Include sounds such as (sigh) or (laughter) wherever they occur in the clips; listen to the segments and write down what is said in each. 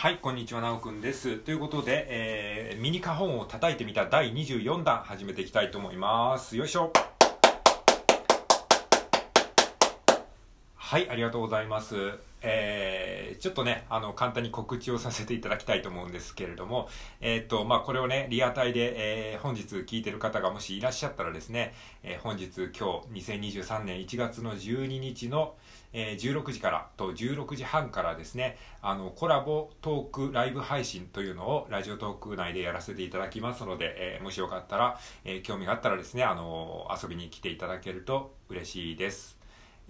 はい、こんにちは、なおくんです。ということで、えーミニカホンを叩いてみた第24弾始めていきたいと思います。よいしょ。はい、ありがとうございます。えーちょっとね、あの、簡単に告知をさせていただきたいと思うんですけれども、えーっと、まあ、これをね、リアタイで、えー本日聞いてる方がもしいらっしゃったらですね、え本日、今日、2023年1月の12日の、え16時からと16時半からですね、あの、コラボトークライブ配信というのをラジオトーク内でやらせていただきますので、えもしよかったら、え興味があったらですね、あの、遊びに来ていただけると嬉しいです。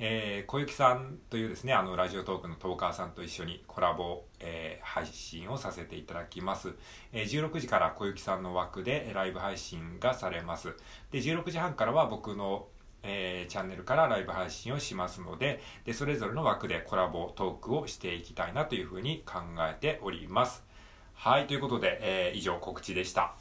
えー小雪さんというですねあのラジオトークのトーカーさんと一緒にコラボ、えー配信をさせていただきます、えー16時から小雪さんの枠でライブ配信がされます。で16時半からは僕の、えーチャンネルからライブ配信をしますのででそれぞれの枠でコラボトークをしていきたいなというふうに考えております。はいということで、え以上告知でした。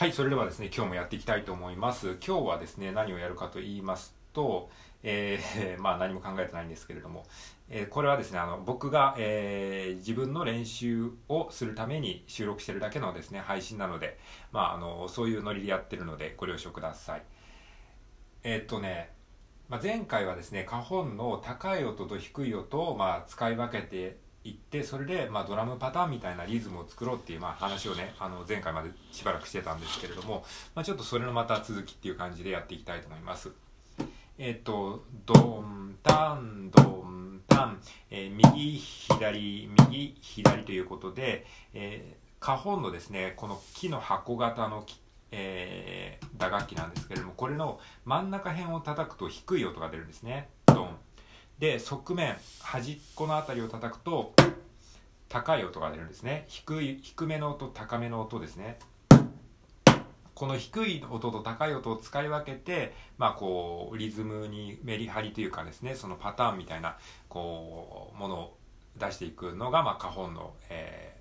はい、それではですね、今日もやっていきたいと思います。今日はですね、何をやるかと言いますと、えー (laughs) まあ何も考えてないんですけれども、えーこれはですね、あの、僕が、えー自分の練習をするために収録してるだけのですね、配信なので、まああの、そういうノリでやってるのでご了承ください。えーっとね、まあ、前回はですね、花本の高い音と低い音を、まあ、使い分けていって、それで、まあ、ドラムパターンみたいなリズムを作ろうっていう、まあ、話をね、あの、前回までしばらくしてたんですけれども、まあ、ちょっとそれのまた続きっていう感じでやっていきたいと思います。えっ、と、ドン、タン、ドン、タン、えー右、左、右、左ということで、えー花本のですね、この木の箱型の木えー打楽器なんですけれどもこれの真ん中辺を叩くと低い音が出るんですねドンで側面端っこの辺りを叩くと高い音が出るんですね。低い低めの音高めの音ですね。この低い音と高い音を使い分けて、まあ、こうリズムにメリハリというかですねそのパターンみたいなこうものを出していくのが、まあ、花本の、えー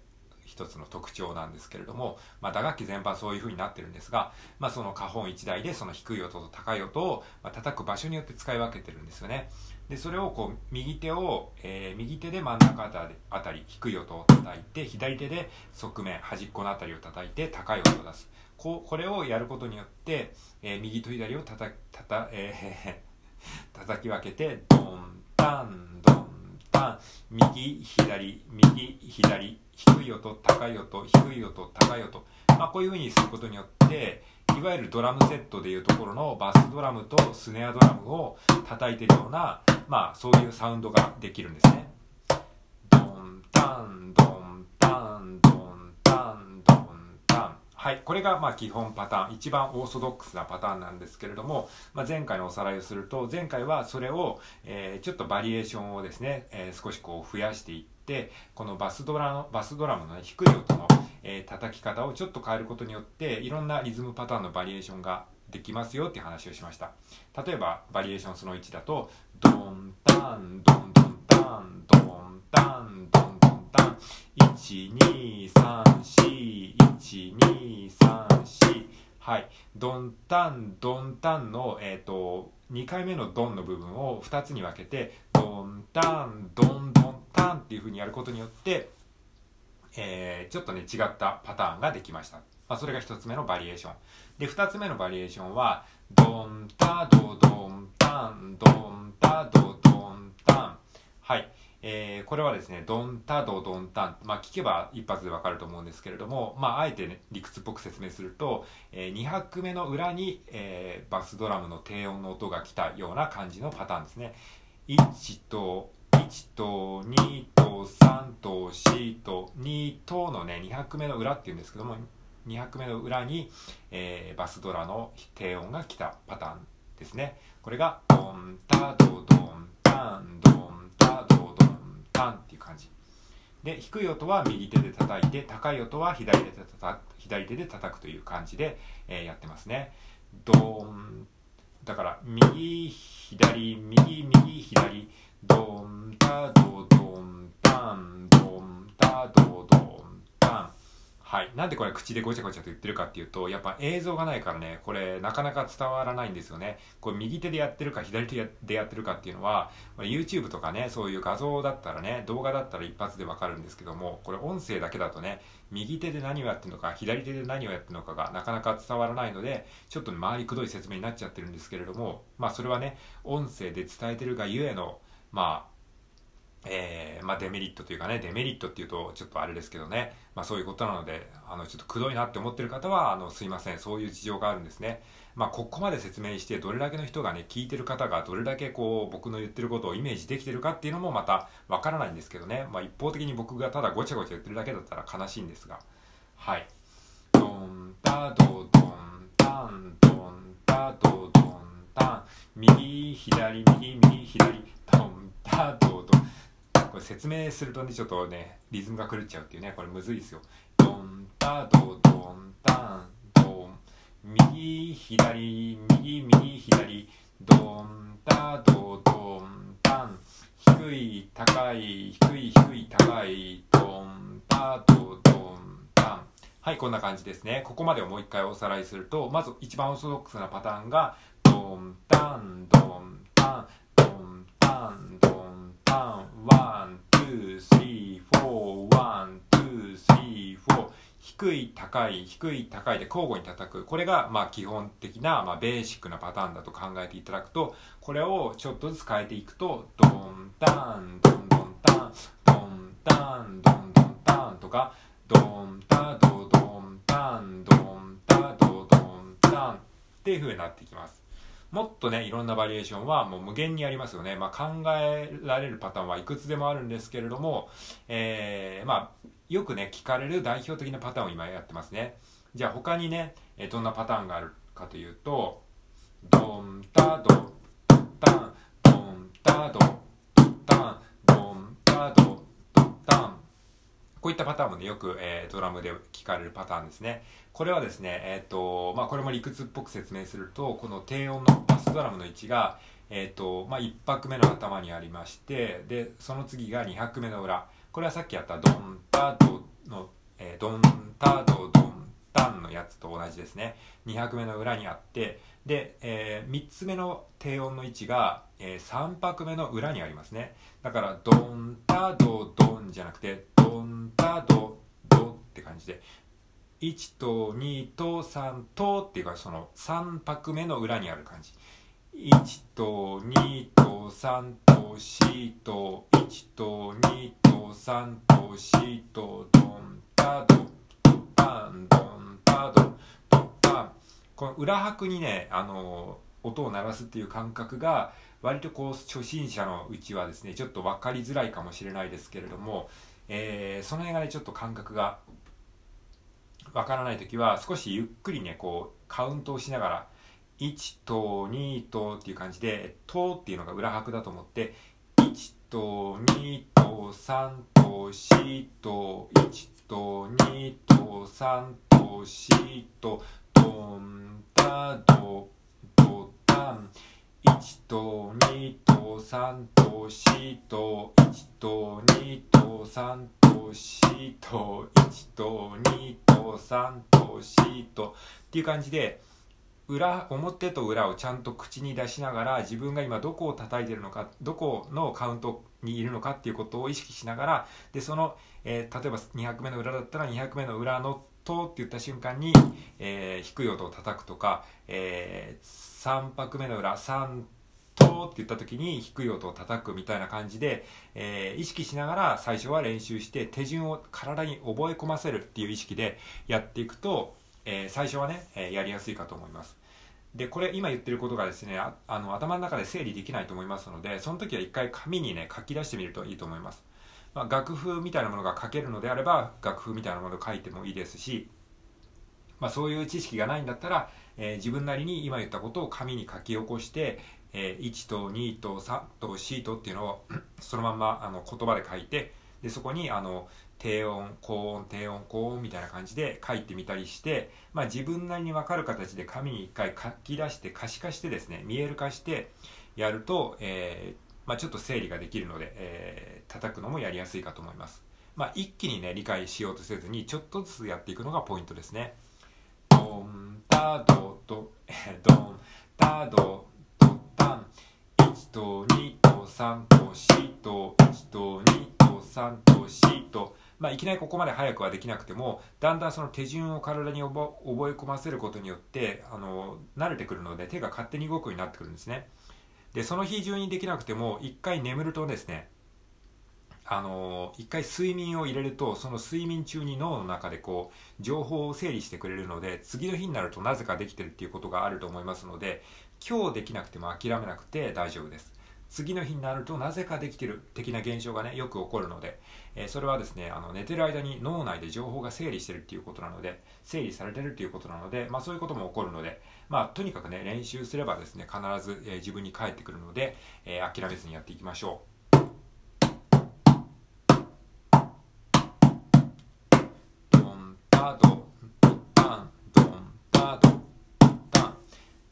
一つの特徴なんですけれども、まあ、打楽器全般そういう風になってるんですが、まあ、その花本1台でその低い音と高い音を、ま、叩く場所によって使い分けてるんですよね。でそれをこう右手を、えー右手で真ん中あたり低い音を叩いて左手で側面端っこのあたりを叩いて高い音を出す。こうこれをやることによって、えー右と左をたたたた、えー叩き分けてドンタンドンタン右左右左低い音高い音低い音高い音、まあ、こういうふうにすることによっていわゆるドラムセットでいうところのバスドラムとスネアドラムを叩いてるような、まあ、そういうサウンドができるんですね。ドンタンドンタンドンタンドン。はいこれがまあ基本パターン。一番オーソドックスなパターンなんですけれども、まあ、前回のおさらいをすると前回はそれを、えーちょっとバリエーションをですね、えー少しこう増やしていってこのバスドラのバスドラムの、ね、低い音の、えー叩き方をちょっと変えることによっていろんなリズムパターンのバリエーションができますよっていう話をしました。例えばバリエーションその1だとドンタンドンドンタンドンタンドンドンタン。1、2、3、4 1234はい。ドンタンドンタンの、えー、と2回目のドンの部分を2つに分けてドンタンドンドンタンっていうふうにやることによってえーちょっとね違ったパターンができました、まあ、それが1つ目のバリエーション。で2つ目のバリエーションはドンタドドンタンドンタドドン、えーこれはですねドンタドドンタンまあ聞けば一発でわかると思うんですけれどもまああえてね理屈っぽく説明すると、え2拍目の裏に、えーバスドラムの低音の音が来たような感じのパターンですね。1と1と2と3と4と2とのね2拍目の裏っていうんですけども2拍目の裏に、えーバスドラの低音が来たパターンですね。これがドンタドドンタンドンっていう感じ。で、低い音は右手で叩いて、高い音は左手で叩く、左手で叩くという感じで、えー、やってますね。ドーン。だから、右、左、右、右、左、ドーン、タ、ド、ドン、タン、ドン、タ、ド、ドン、はいなんでこれ口でごちゃごちゃと言ってるかっていうと、やっぱ映像がないからね、これなかなか伝わらないんですよね。これ右手でやってるか左手でやってるかっていうのは、YouTube とかね、そういう画像だったらね、動画だったら一発でわかるんですけども、これ音声だけだとね、右手で何をやってるのか、左手で何をやってるのかがなかなか伝わらないので、ちょっと周りくどい説明になっちゃってるんですけれども、まあそれはね、音声で伝えてるがゆえの、まあ、えー、まあ、デメリットというかね、デメリットっていうとちょっとあれですけどね、まあそういうことなので、あの、ちょっとくどいなって思ってる方は、あの、すいません、そういう事情があるんですね。まあ、ここまで説明して、どれだけの人がね、聞いてる方がどれだけこう、僕の言ってることをイメージできてるかっていうのもまたわからないんですけどね、まあ一方的に僕がただごちゃごちゃ言ってるだけだったら悲しいんですが、はい。ドン、タド、ドン、タン、ドン、タド、ドン、タン、右、左、右、右、左、ドン、タド、ン、これ説明するとねちょっとねリズムが狂っちゃうっていうねこれむずいですよ。ドンタドドンタンドン。右左右右左。ドンタドドンタン。低い高い低い低い高い。ドンタドドンタン。はいこんな感じですね。ここまでをもう一回おさらいするとまず一番オーソドックスなパターンがドンタンドンタン。ドンタンドン。 one、two、three、four、one、two、three、four。低い、高い、低い、高いで交互に叩く。これが、まあ、基本的な、まあ、ベーシックなパターンだと考えていただくと、これをちょっとずつ変えていくと、ドン、タン、ドン、ドン、タン、ドン、タン、ドン、ドン、タンとか、ドン、タ、ド、ドン、タン、ドン、タ、ド、ドン、タンっていう風になってきます。もっとね、いろんなバリエーションはもう無限にありますよね。まあ、考えられるパターンはいくつでもあるんですけれども、えー、まあ、よくね、聞かれる代表的なパターンを今やってますね。じゃあ他にね、どんなパターンがあるかというと、ドンタドン、タン、ドンタド、ンこういったパターンもね、よく、えー、ドラムで聞かれるパターンですね。これはですね、えっ、ー、と、まあ、これも理屈っぽく説明すると、この低音のバスドラムの位置が、えっ、ー、と、まあ、1拍目の頭にありまして、で、その次が2拍目の裏。これはさっきやったドンタドの、えー、ドンタドドンタンのやつと同じですね。2拍目の裏にあって、で、えー、3つ目の低音の位置が、えー、3拍目の裏にありますね。だから、ドンタドドンじゃなくて、ドンタドドって感じで、1と2と3とっていうかその3拍目の裏にある感じ1と2と3と4と1と2と3と4とドンタドドタンドンタドドタンこの裏拍にねあの音を鳴らすっていう感覚が割とこう初心者のうちはですねちょっと分かりづらいかもしれないですけれども、えー、その辺がねちょっと感覚がわからない時は少しゆっくりねこうカウントをしながら1と2とっていう感じで「と」っていうのが裏拍だと思って1と2と3と4と1と2と3と4とドンタドドタン1と2と3と4と1と2と3と4と1と2と3と4とっていう感じで裏表と裏をちゃんと口に出しながら自分が今どこを叩いてるのかどこのカウントにいるのかっていうことを意識しながらでその、えー、例えば2拍目の裏だったら2拍目の裏の「と」って言った瞬間に、えー、低い音を叩くとか、えー、3拍目の裏3とって言った時に低い音を叩くみたいな感じで、えー、意識しながら最初は練習して手順を体に覚え込ませるっていう意識でやっていくと、えー、最初はね、え、やりやすいかと思います。で、これ今言ってることがですね、ああの頭の中で整理できないと思いますので、その時は一回紙にね、書き出してみるといいと思います。まあ、楽譜みたいなものが書けるのであれば、楽譜みたいなものを書いてもいいですし、まあ、そういう知識がないんだったら、えー、自分なりに今言ったことを紙に書き起こして、えー、1と2と3と4とっていうのを (clears throat) そのまんまあの言葉で書いてでそこにあの低音高音低音高音みたいな感じで書いてみたりして、まあ、自分なりに分かる形で紙に一回書き出して可視化してですね見える化してやると、えーまあ、ちょっと整理ができるので、えー、叩くのもやりやすいかと思います。まあ、一気にね理解しようとせずにちょっとずつやっていくのがポイントですねドンタドドドンタドドタン1と2と3と4と1と2と3と4とまあ、いきなりここまで早くはできなくてもだんだんその手順を体に覚え込ませることによってあの慣れてくるので手が勝手に動くようになってくるんですねでその日中にできなくても一回眠るとですねあの一回睡眠を入れるとその睡眠中に脳の中でこう情報を整理してくれるので次の日になるとなぜかできてるっていうことがあると思いますので今日できなくても諦めなくて大丈夫です。次の日になるとなぜかできてる的な現象がねよく起こるので、えー、それはですねあの寝てる間に脳内で情報が整理してるっていうことなので整理されてるっていうことなので、まあ、そういうことも起こるので、まあ、とにかくね練習すればですね必ず、えー、自分に返ってくるので、えー、諦めずにやっていきましょう。ドタン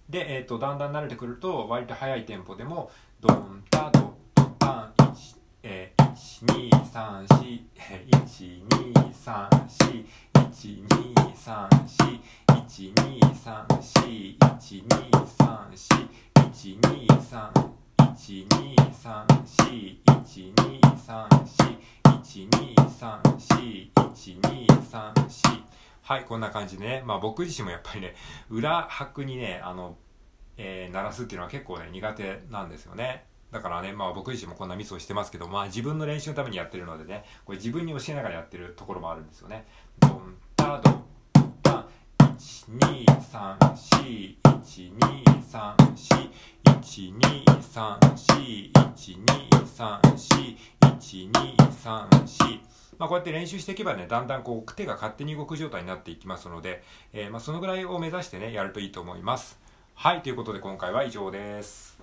で、えーと、だんだん慣れてくると割と速いテンポでもドンタドドタン1えー、1 2 3 4 1 2 3 4 1 2 3 4 1 2 3 4 1 2 3 4 1 2 3 1 2 3 4 1 2 3 4 1 2 3 4 1 2 3 4はいこんな感じでねまあ僕自身もやっぱりね裏拍にねあのえー、鳴らすっていうのは結構ね苦手なんですよねだからね、まあ僕自身もこんなミスをしてますけど、まあ自分の練習のためにやってるのでね、これ自分に教えながらやってるところもあるんですよね。ドン、タ、ドン、タン、1、まあ、こうやって練習していけばね、だんだんこう手が勝手に動く状態になっていきますので、えー、まあそのぐらいを目指してね、やるといいと思います。はい、ということで今回は以上です。